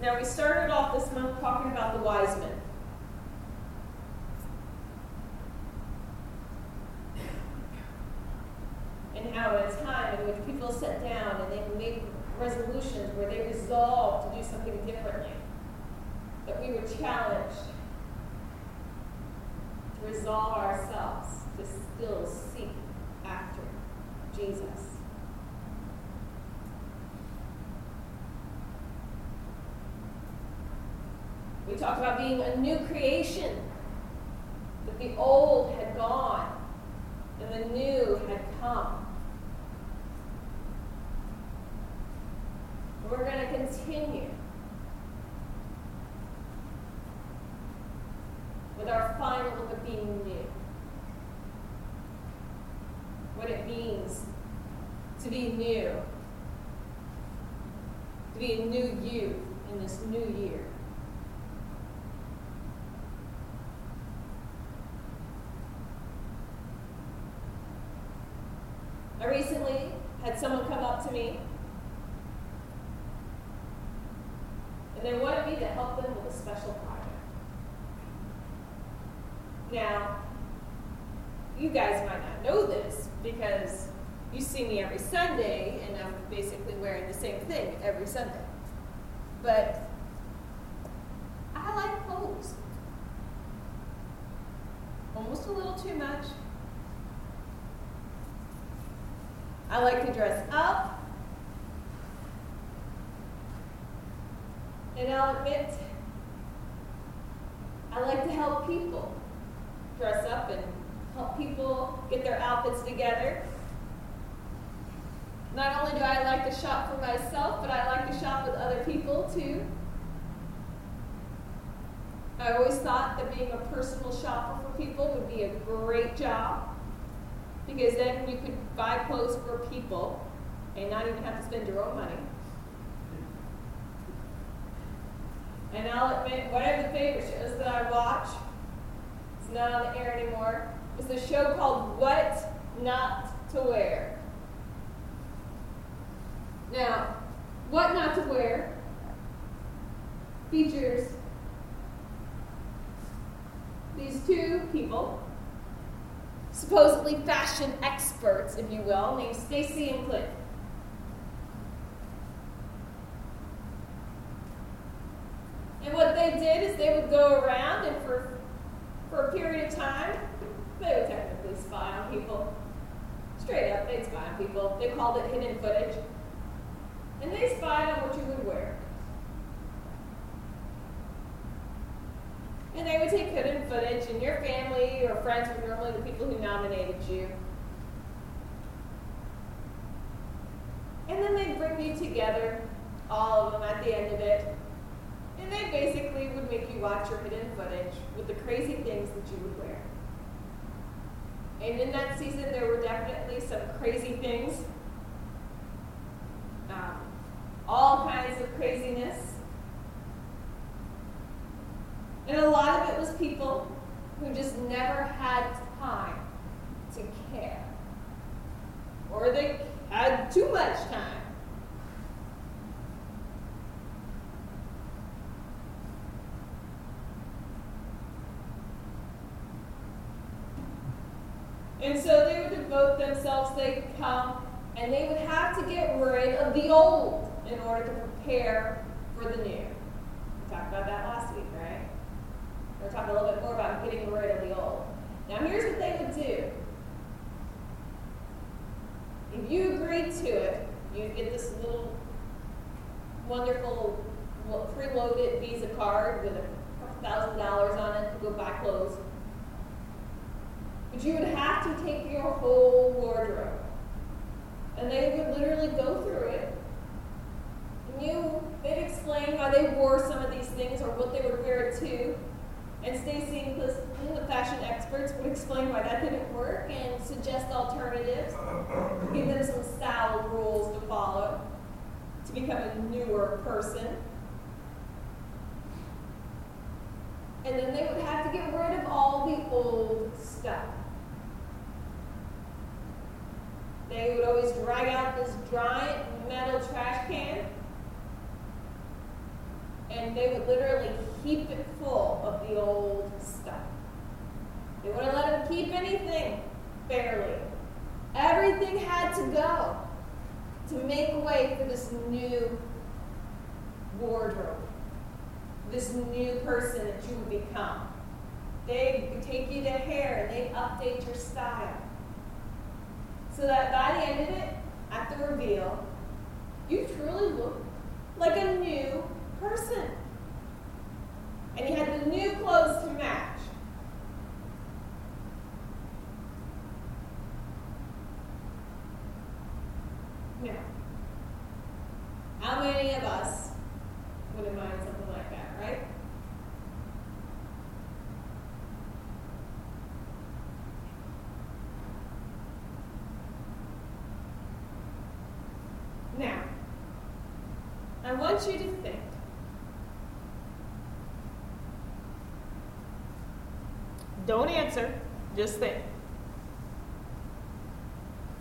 Now, we started off this month talking about the wise men. And how, in a time in which people sat down and they made resolutions where they resolved to do something differently, that we were challenged to resolve ourselves to still seek after Jesus. We talked about being a new creation, that the old had gone and the new had come. We're going to continue with our final look at being new. What it means to be new, to be a new you in this new year. I recently had someone come up to me and they wanted me to help them with a special project. Now, you guys might not know this because you see me every Sunday and I'm basically wearing the same thing every Sunday. But I like clothes. Almost a little too much. I like to dress up. And I'll admit, I like to help people dress up and help people get their outfits together. Not only do I like to shop for myself, but I like to shop with people too. I always thought that being a personal shopper for people would be a great job because then you could buy clothes for people and not even have to spend your own money. And I'll admit, one of the favorite shows that I watch, it's not on the air anymore, is the show called What Not to Wear. Now, What Not to Wear features these two people supposedly fashion experts, if you will, named Stacy and Cliff. And what they did is they would go around and for, for a period of time, they would technically spy on people. Straight up, they'd spy on people. They called it hidden footage. And they spied on what you would wear. And they would take hidden your family or friends were normally the people who nominated you. And then they'd bring you together, all of them at the end of it. And they basically would make you watch your hidden footage with the crazy things that you would wear. And in that season, there were definitely some crazy things. Um, all kinds of craziness. And a lot of it was people never had time to care. Or they had too much time. And so they would devote themselves, they'd come, and they would have to get rid of the old in order to prepare for the new. We talked about that last week, right? We're going to talk a little bit more about getting rid of the old. Now, here's what they would do. If you agreed to it, you'd get this little wonderful preloaded Visa card with a thousand dollars on it to go buy clothes. But you would have to take your whole wardrobe. And they would literally go through it. And you, they'd explain why they wore some of these things or what they would wear it to. And Stacy and the fashion experts would explain why that didn't work and suggest alternatives, give them some style rules to follow to become a newer person. And then they would have to get rid of all the old stuff. They would always drag out this giant metal trash can and they would literally keep it full of the old stuff. They wouldn't let them keep anything, barely. Everything had to go to make way for this new wardrobe, this new person that you would become. They would take you to hair and they update your style. So that by the end of it, at the reveal, you truly look like a new person. And he had the new clothes to match. Now, how many of us wouldn't mind something like that, right? Now, I want you to think. Don't answer, just think.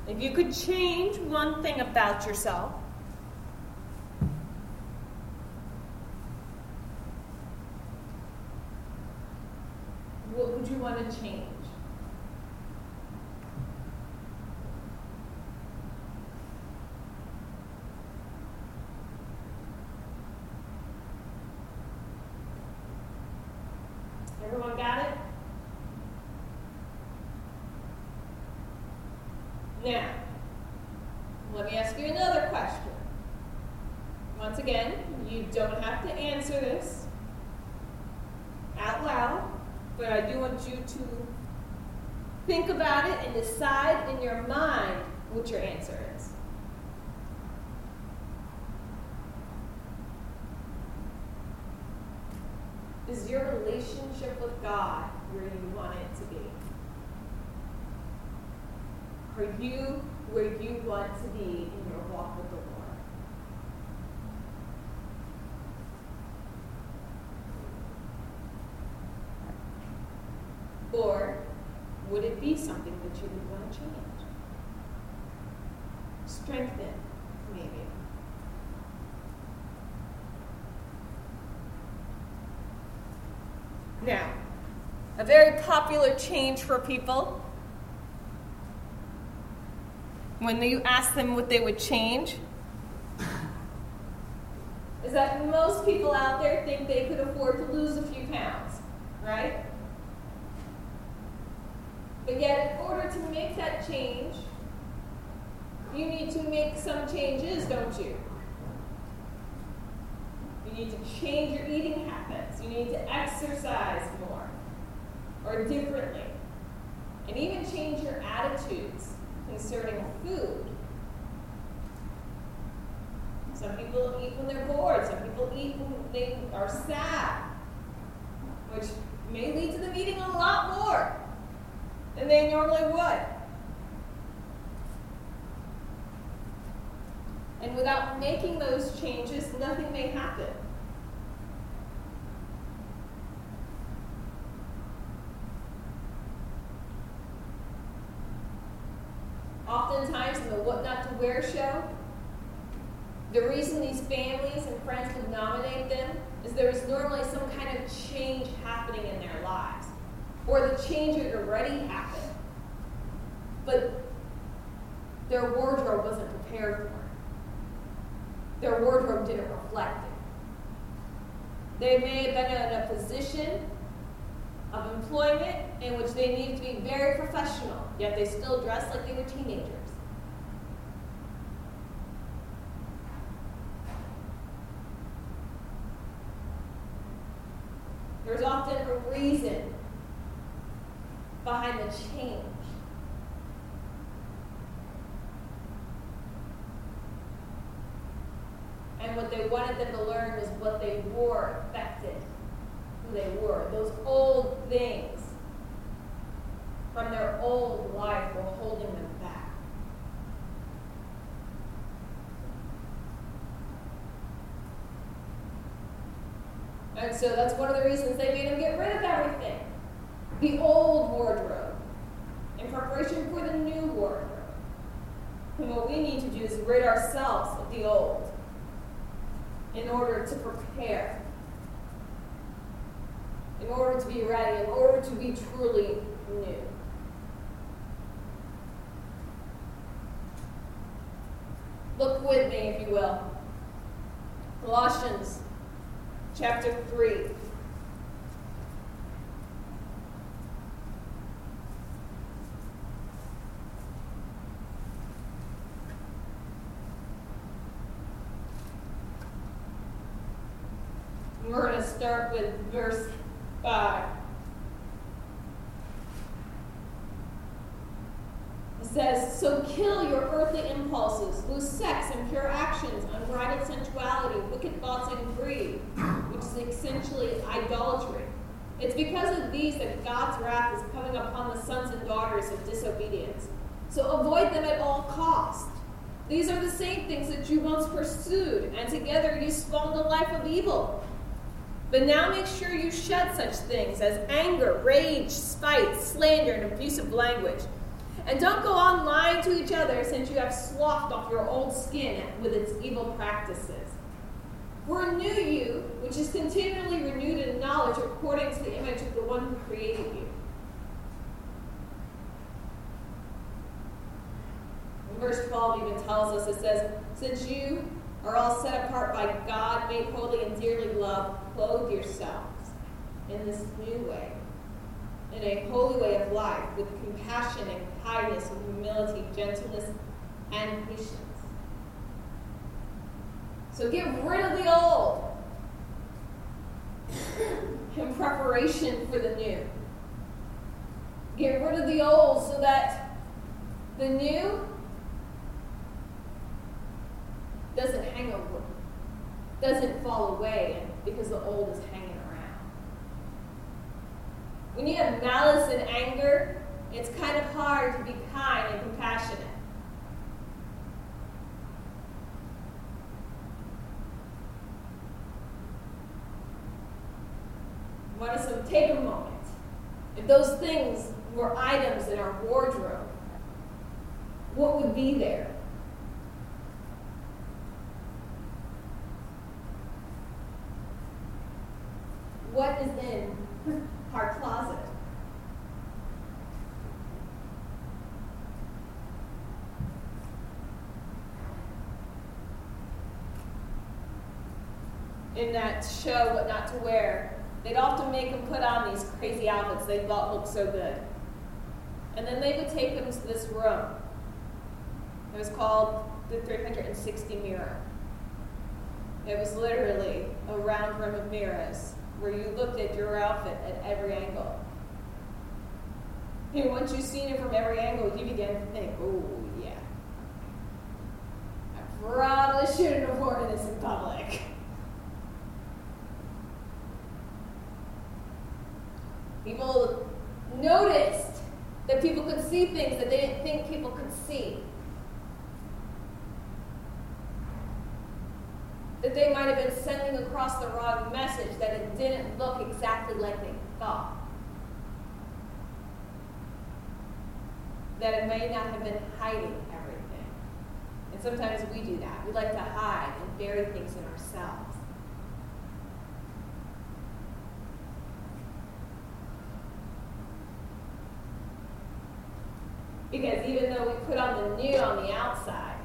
If you could change one thing about yourself, what would you want to change? Everyone got it? Now, let me ask you another question. Once again, you don't have to answer this out loud, but I do want you to think about it and decide in your mind what your answer is. Is your relationship with God where you want it to be? Are you where you want to be in your walk with the Lord? Or would it be something that you would want to change? Strengthen, maybe. Now, a very popular change for people when you ask them what they would change is that most people out there think they could afford to lose a few pounds, right? But yet, in order to make that change, you need to make some changes, don't you? You need to change your eating habits. You need to exercise more or differently. And even change your attitudes concerning food. Some people eat when they're bored. Some people eat when they are sad, which may lead to them eating a lot more than they normally would. And without making those changes, nothing may happen. Oftentimes, in Wear show, the reason these families and friends would nominate them is there is normally some kind of change happening in their lives, or the change had already happened, but their wardrobe wasn't prepared for it. Their wardrobe didn't reflect it. They may have been in a position of employment in which they needed to be very professional, yet they still dressed like they were teenagers. There's often a reason behind the change. And what they wanted them to learn was what they wore affected who they were. Those old things from their old life were holding them back. And so that's one of the reasons they made him get rid of everything. The old wardrobe in preparation for the new wardrobe. And what we need to do is rid ourselves of the old in order to prepare in order to be ready, in order to be truly new. Look with me, if you will. Colossians chapter 3. We're going to start with verse 5. It says, So kill your earthly impulses, lose sex, impure actions, unbridled sensuality, wicked thoughts, and greed, which is essentially idolatry. It's because of these that God's wrath is coming upon the sons and daughters of disobedience. So avoid them at all cost. These are the same things that you once pursued, and together you spawned a life of evil. But now make sure you shed such things as anger, rage, spite, slander, and abusive language. And don't go on lying to each other since you have sloughed off your old skin with its evil practices. Renew you, which is continually renewed in knowledge according to the image of the one who created you. Verse 12 even tells us it says, Since you are all set apart by God, made holy and dearly loved, clothe yourselves in this new way, in a holy way of life, with compassion and kindness, and humility, gentleness, and patience. So get rid of the old in preparation for the new. Get rid of the old so that the new doesn't hang over, doesn't fall away because the old is hanging around. When you have malice and anger, it's kind of hard to be kind and compassionate. Want us to take a moment. If those things were items in our wardrobe, what would be there? what is in our closet. Show, What Not to Wear, they'd often make them put on these crazy outfits they thought looked so good. And then they would take them to this room. It was called the 360 mirror. It was literally a round room of mirrors where you looked at your outfit at every angle. And once you've seen it from every angle, you begin to think, oh, yeah. I probably shouldn't have worn this in public. People noticed that people could see things that they didn't think people could see. that they might have been sending across the wrong message, that it didn't look exactly like they thought. That it may not have been hiding everything. And sometimes we do that. We like to hide and bury things in ourselves. Because even though we put on the new on the outside,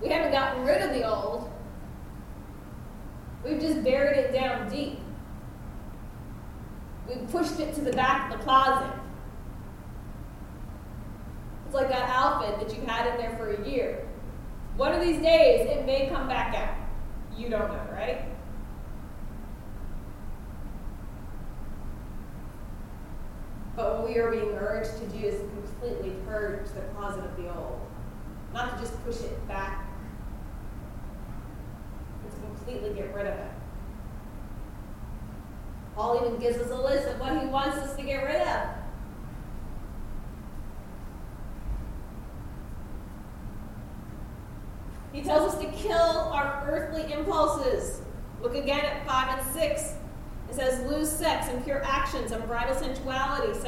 we haven't gotten rid of the old, We've just buried it down deep. We've pushed it to the back of the closet. It's like that outfit that you had in there for a year. One of these days, it may come back out. You don't know, right? But what we are being urged to do is completely purge the closet of the old. Not to just push it back but to completely get rid of it. Paul even gives us a list of what he wants us to get rid of. He tells us to kill our earthly impulses. Look again at 5 and 6. It says, lose sex, impure actions, and unbridled sensuality,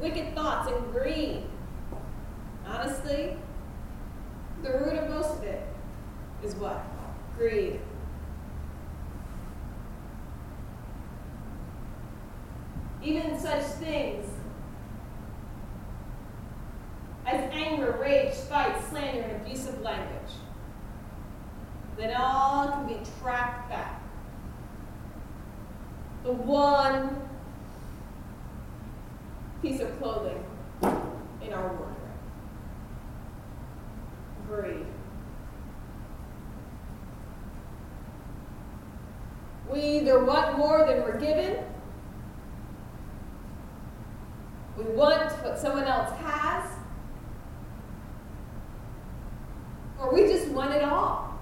wicked thoughts, and greed. Honestly, the root of most of it is what? Greed. even such things as anger, rage, spite, slander, and abusive language. Then all can be tracked back. The one piece of clothing in our wardrobe. Greed. Want more than we're given, we want what someone else has, or we just want it all.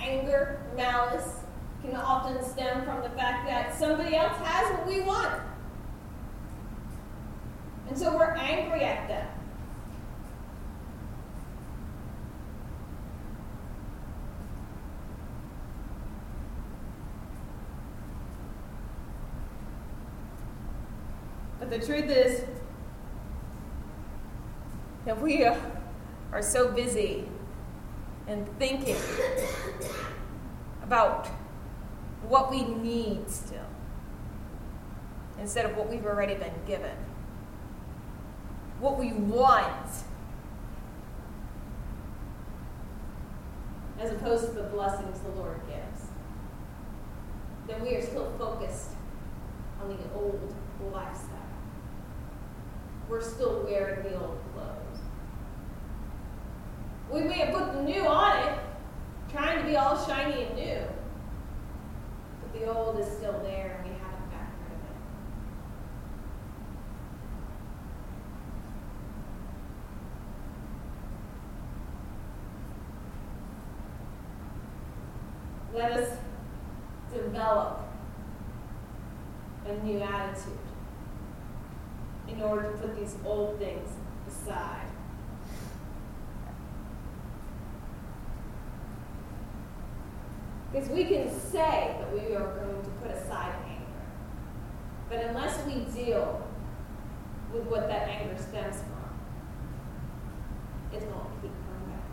Anger, malice can often stem from the fact that somebody else has what we want. And so we're angry at them. But the truth is that we are so busy and thinking about what we need still instead of what we've already been given. What we want as opposed to the blessings the Lord gives. Then we are still focused on the old lifestyle. We're still wearing the old clothes. We may have put the new on it, trying to be all shiny and new. But the old is still there and we haven't gotten rid of it. Let us develop a new attitude in order to put these old things aside. Because we can say that we are going to put aside anger. But unless we deal with what that anger stems from, it's going to keep coming back.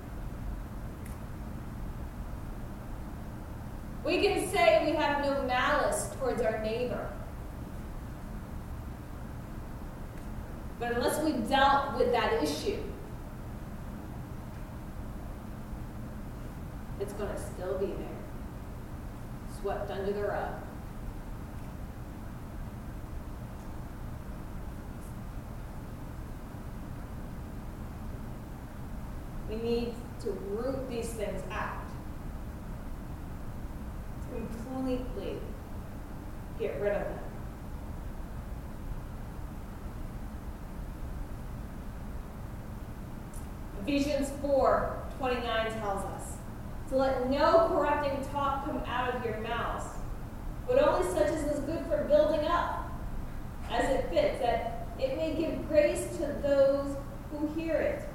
We can say we have no malice towards our neighbor. But unless we've dealt with that issue, it's going to still be there, swept under the rug. We need to root these things out. Completely get rid of them. Ephesians 4 29 tells us to let no corrupting talk come out of your mouths, but only such as is good for building up, as it fits, that it may give grace to those who hear it.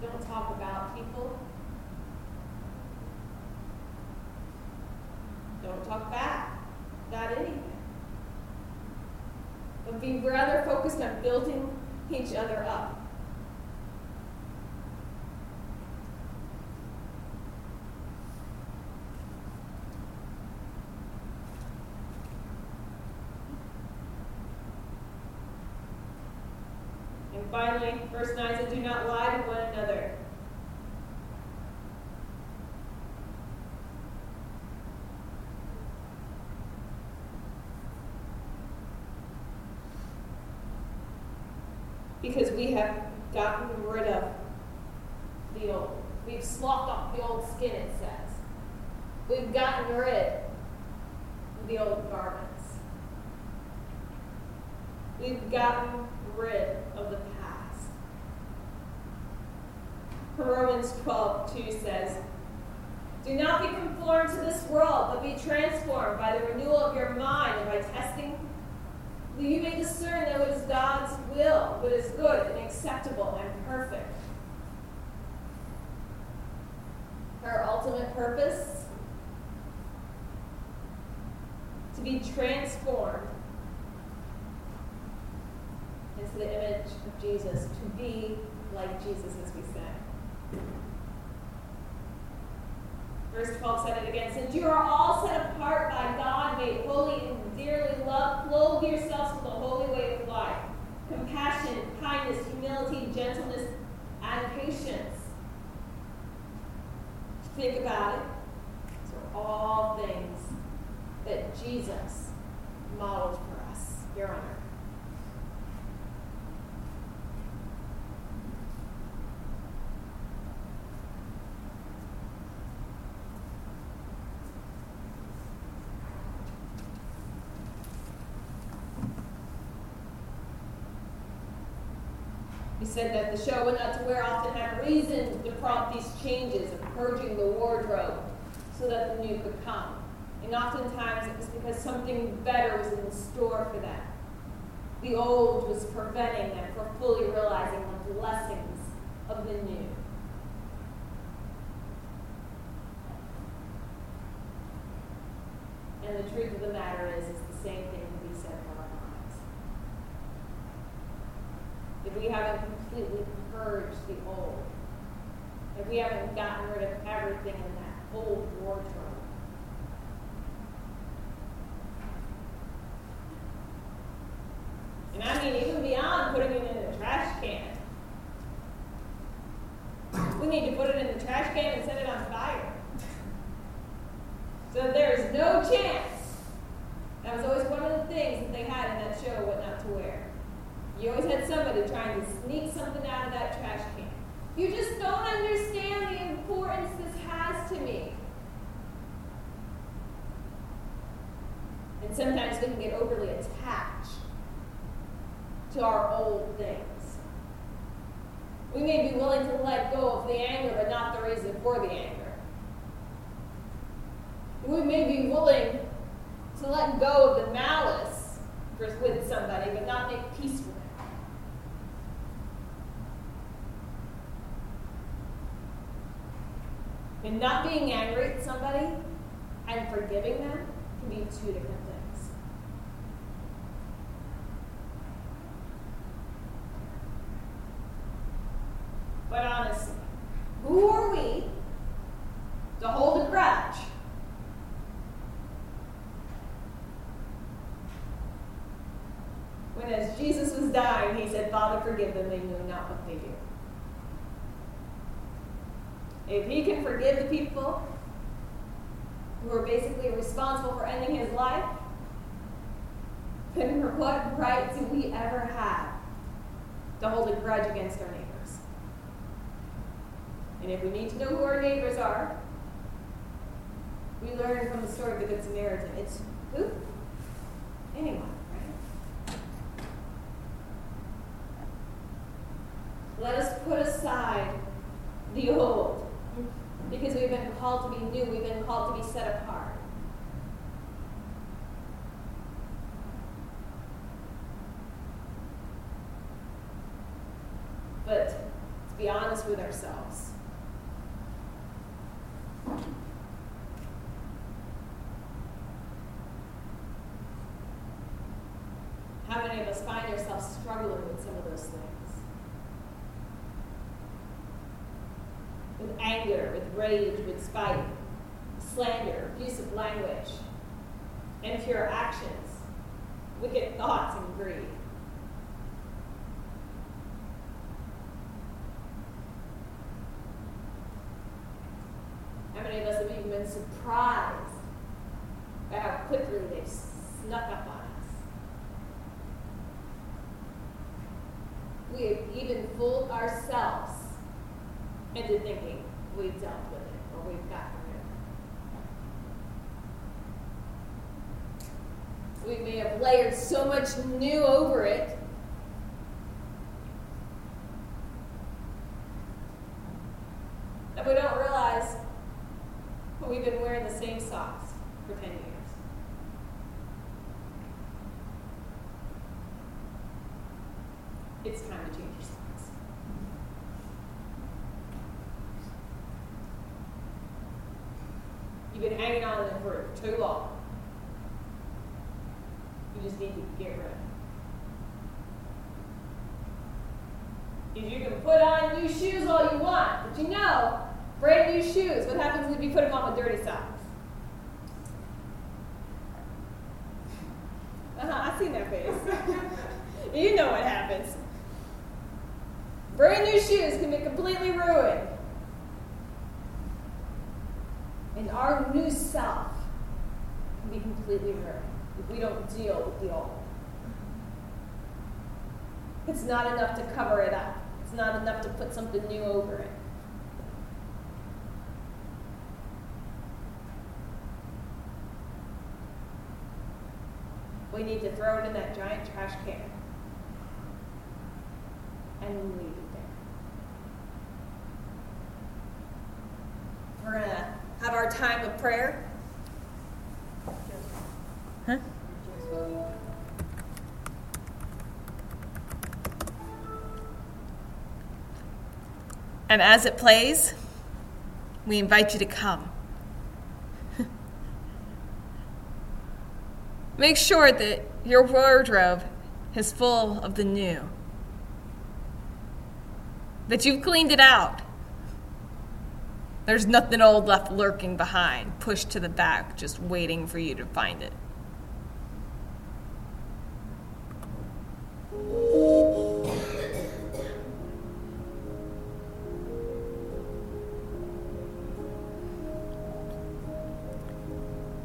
Don't talk about people. Don't talk back about anything. But be rather focused on building each other up. Finally, verse 9 says, Do not lie to one another. Because we have gotten rid of the old. We've sloughed off the old skin, it says. We've gotten rid of the old garments. We've gotten rid of the past. Romans 12, 2 says, Do not be conformed to this world, but be transformed by the renewal of your mind and by testing that you may discern that what is God's will, what is good and acceptable and perfect. Our ultimate purpose to be transformed into the image of Jesus, to be like Jesus, as we say. Verse 12 said it again. Since you are all set apart by God, made holy and dearly loved, clothe yourselves with the holy way of life compassion, kindness, humility, gentleness, and patience. Think about it. These are all things that Jesus modeled for us here on earth. He said that the show What Not to Wear often had reason to prompt these changes of purging the wardrobe so that the new could come. And oftentimes it was because something better was in store for them. The old was preventing them from fully realizing the blessings of the new. And the truth of the matter is, it's the same thing to be said for our lives. If we haven't completely purged the old, if we haven't gotten rid of everything in that old wardrobe, and I mean even beyond putting it in the trash can. We need to put it in the trash can and set it on fire. So there is no chance. That was always one of the things that they had in that show, What Not to Wear. You always had somebody trying to sneak something out of that trash can. You just don't understand the importance this has to me. And sometimes we can get overly attached to our old things. We may be willing to let go of the anger, but not the reason for the anger. We may be willing to let go of the malice with somebody, but not make peace with it. And not being angry at somebody and forgiving them can be two different things. But honestly, who are we to hold a grudge? When as Jesus was dying, he said, Father, forgive them, they know not what they do. If he can forgive the people who are basically responsible for ending his life, then what right do we ever have to hold a grudge against our neighbors? And if we need to know who our neighbors are, we learn from the story of the Good Samaritan. It's who? Anyone, right? Let us put aside the old because we've been called to be new, we've been called to be set apart. But to be honest with ourselves, how many of us find ourselves struggling with some of those things? with anger, with rage, with spite, slander, abusive language, impure actions, wicked thoughts, and greed. How many of us have even been surprised by how quickly they've snuck up on us? We have even fooled ourselves into thinking we've dealt with it or we've gotten rid of it. We may have layered so much new over it. That we don't realize we've been wearing the same socks for 10 years. It's time to change your socks. You've been hanging on to them for too long. You just need to get rid of them. Is you can put on new shoes all you want, but you know, brand new shoes, what happens if you put them on with dirty socks? Uh-huh, I seen that face. you know what happens. Brand new shoes can be completely ruined. And our new self can be completely ruined if we don't deal with the old. It's not enough to cover it up. It's not enough to put something new over it. We need to throw it in that giant trash can and leave it there. We're going to have our time of prayer. Huh? And as it plays, we invite you to come. Make sure that your wardrobe is full of the new, that you've cleaned it out. There's nothing old left lurking behind, pushed to the back, just waiting for you to find it.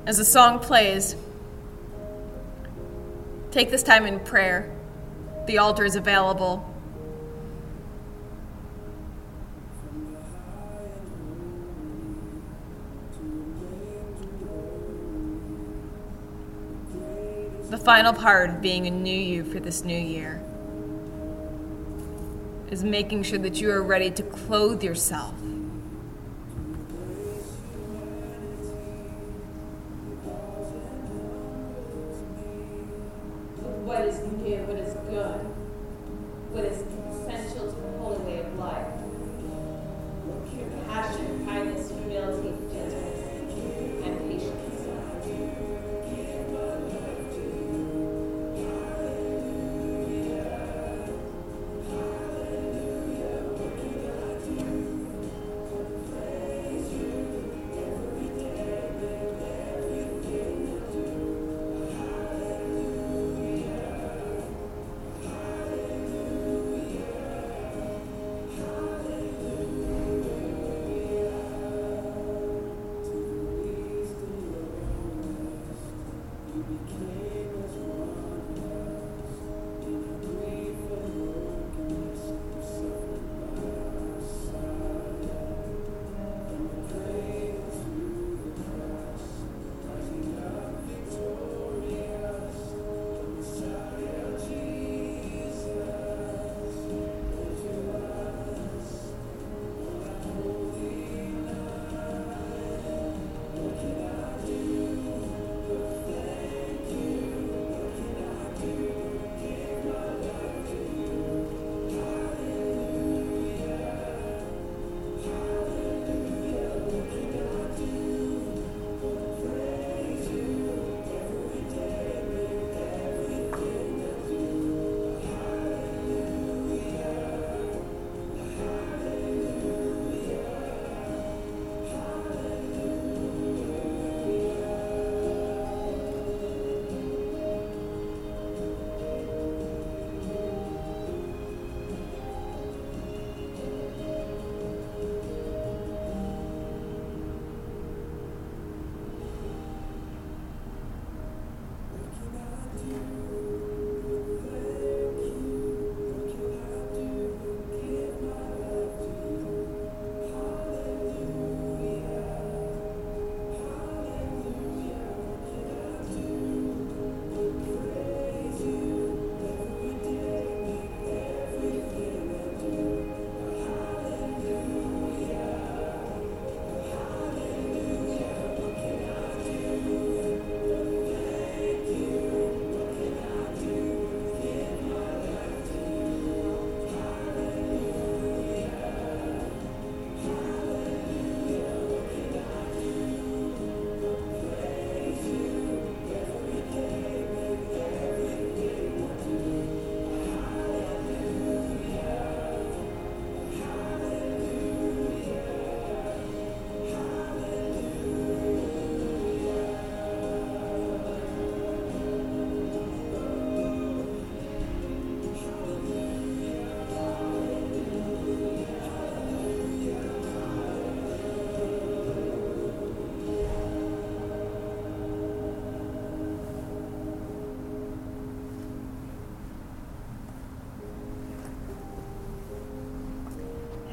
As the song plays, take this time in prayer. The altar is available. The final part of being a new you for this new year is making sure that you are ready to clothe yourself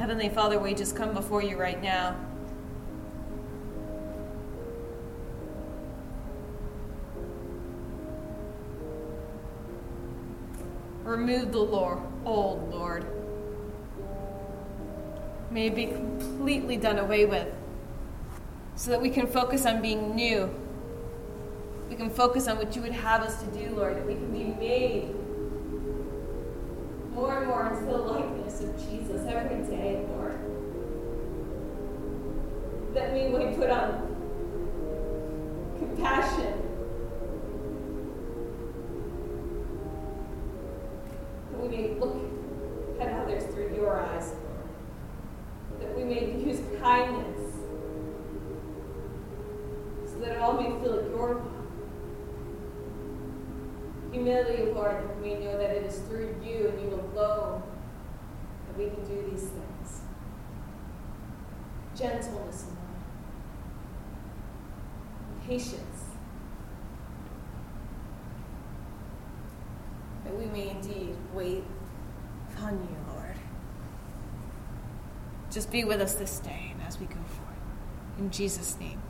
Heavenly Father, we just come before you right now. Remove the Lord, old Lord. May it be completely done away with so that we can focus on being new. We can focus on what you would have us to do, Lord, that we can be made more and more into the of Jesus every day, Lord. That we would put on compassion. We may look at others through your eyes, Lord. That we may use kindness so that all may feel your love. Humility, Lord, that we know that it is through you and you alone that we can do these things. Gentleness, Lord. Patience. That we may indeed wait on you, Lord. Just be with us this day and as we go forward. In Jesus' name.